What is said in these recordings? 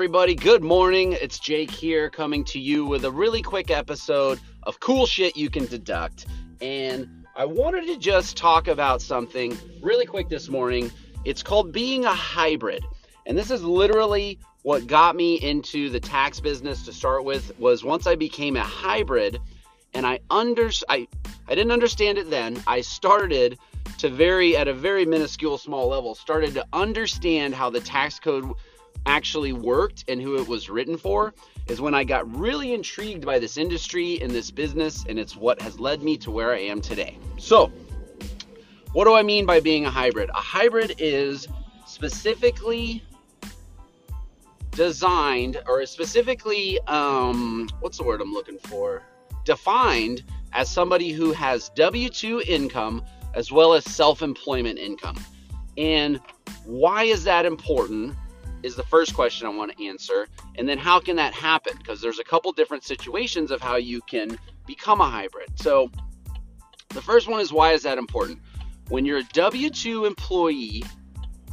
everybody? Good morning. It's Jake here coming to you with a really quick episode of cool shit you can deduct. And I wanted to just talk about something really quick this morning. It's called being a hybrid. And this is literally what got me into the tax business to start with was once I became a hybrid and I under I I didn't understand it then. I started to very at a very minuscule small level started to understand how the tax code actually worked and who it was written for is when I got really intrigued by this industry and this business, and it's what has led me to where I am today. So, what do I mean by being a hybrid? A hybrid is specifically designed or specifically um, what's the word I'm looking for? Defined as somebody who has W 2 income as well as self employment income. And why is that important? Is the first question I want to answer. And then how can that happen? Because there's a couple different situations of how you can become a hybrid. So the first one is why is that important? When you're a W 2 employee,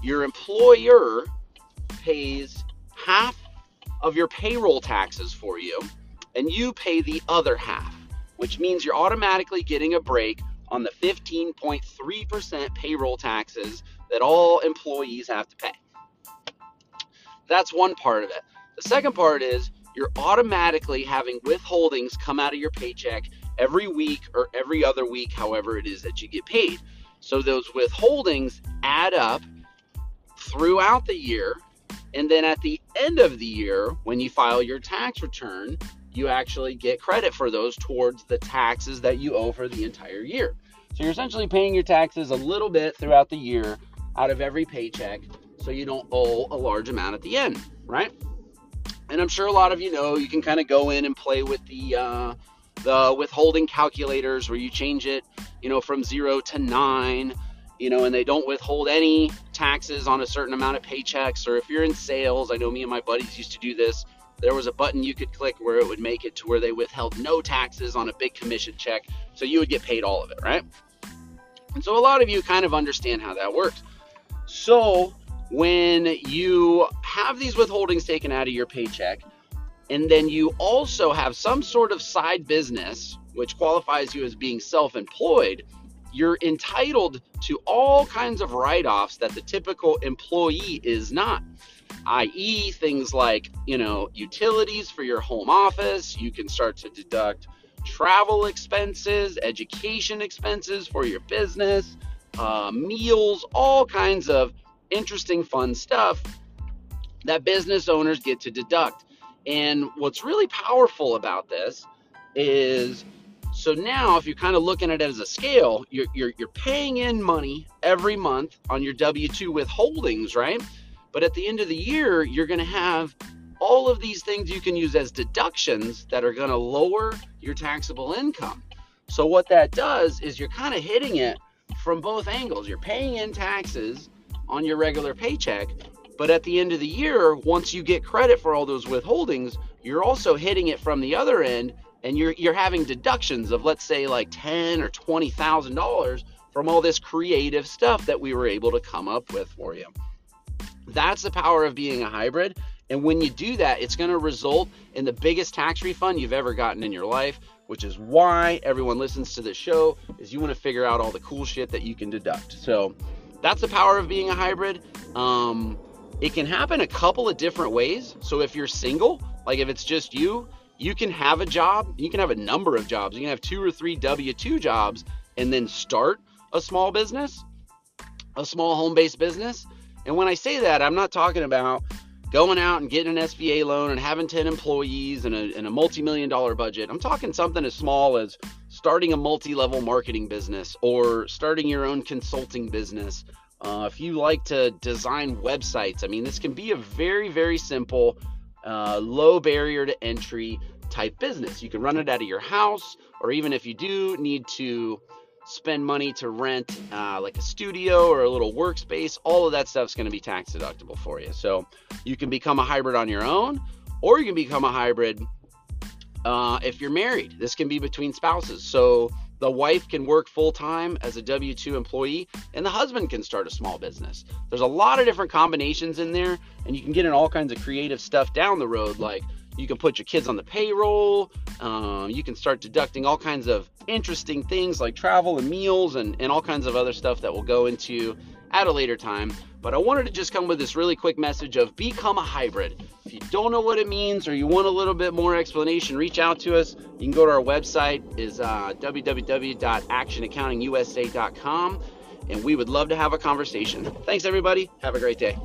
your employer pays half of your payroll taxes for you, and you pay the other half, which means you're automatically getting a break on the 15.3% payroll taxes that all employees have to pay. That's one part of it. The second part is you're automatically having withholdings come out of your paycheck every week or every other week, however it is that you get paid. So those withholdings add up throughout the year. And then at the end of the year, when you file your tax return, you actually get credit for those towards the taxes that you owe for the entire year. So you're essentially paying your taxes a little bit throughout the year out of every paycheck so you don't owe a large amount at the end, right? And I'm sure a lot of you know you can kind of go in and play with the uh, the withholding calculators where you change it, you know, from zero to nine, you know, and they don't withhold any taxes on a certain amount of paychecks. Or if you're in sales, I know me and my buddies used to do this. There was a button you could click where it would make it to where they withheld no taxes on a big commission check, so you would get paid all of it, right? And so a lot of you kind of understand how that works. So when you have these withholdings taken out of your paycheck, and then you also have some sort of side business, which qualifies you as being self employed, you're entitled to all kinds of write offs that the typical employee is not, i.e., things like, you know, utilities for your home office. You can start to deduct travel expenses, education expenses for your business, uh, meals, all kinds of interesting, fun stuff that business owners get to deduct. And what's really powerful about this is so now if you're kind of looking at it as a scale, you're, you're, you're paying in money every month on your W 2 withholdings, right? But at the end of the year, you're going to have all of these things you can use as deductions that are going to lower your taxable income. So, what that does is you're kind of hitting it from both angles. You're paying in taxes on your regular paycheck. But at the end of the year, once you get credit for all those withholdings, you're also hitting it from the other end and you're you're having deductions of let's say like ten or twenty thousand dollars from all this creative stuff that we were able to come up with for you. That's the power of being a hybrid. And when you do that, it's going to result in the biggest tax refund you've ever gotten in your life, which is why everyone listens to this show is you want to figure out all the cool shit that you can deduct. So that's the power of being a hybrid. Um, it can happen a couple of different ways. So if you're single, like if it's just you, you can have a job. You can have a number of jobs. You can have two or three W 2 jobs and then start a small business, a small home based business. And when I say that, I'm not talking about going out and getting an SBA loan and having 10 employees and a, and a multi million dollar budget. I'm talking something as small as starting a multi level marketing business or starting your own consulting business. Uh, if you like to design websites, I mean, this can be a very, very simple, uh, low barrier to entry type business. You can run it out of your house, or even if you do need to spend money to rent uh, like a studio or a little workspace, all of that stuff is going to be tax deductible for you. So you can become a hybrid on your own, or you can become a hybrid uh, if you're married. This can be between spouses. So the wife can work full time as a W 2 employee, and the husband can start a small business. There's a lot of different combinations in there, and you can get in all kinds of creative stuff down the road, like you can put your kids on the payroll. Um, you can start deducting all kinds of interesting things like travel and meals and, and all kinds of other stuff that we'll go into at a later time. But I wanted to just come with this really quick message of become a hybrid. If you don't know what it means or you want a little bit more explanation, reach out to us. You can go to our website is uh, www.actionaccountingusa.com and we would love to have a conversation. Thanks everybody. Have a great day.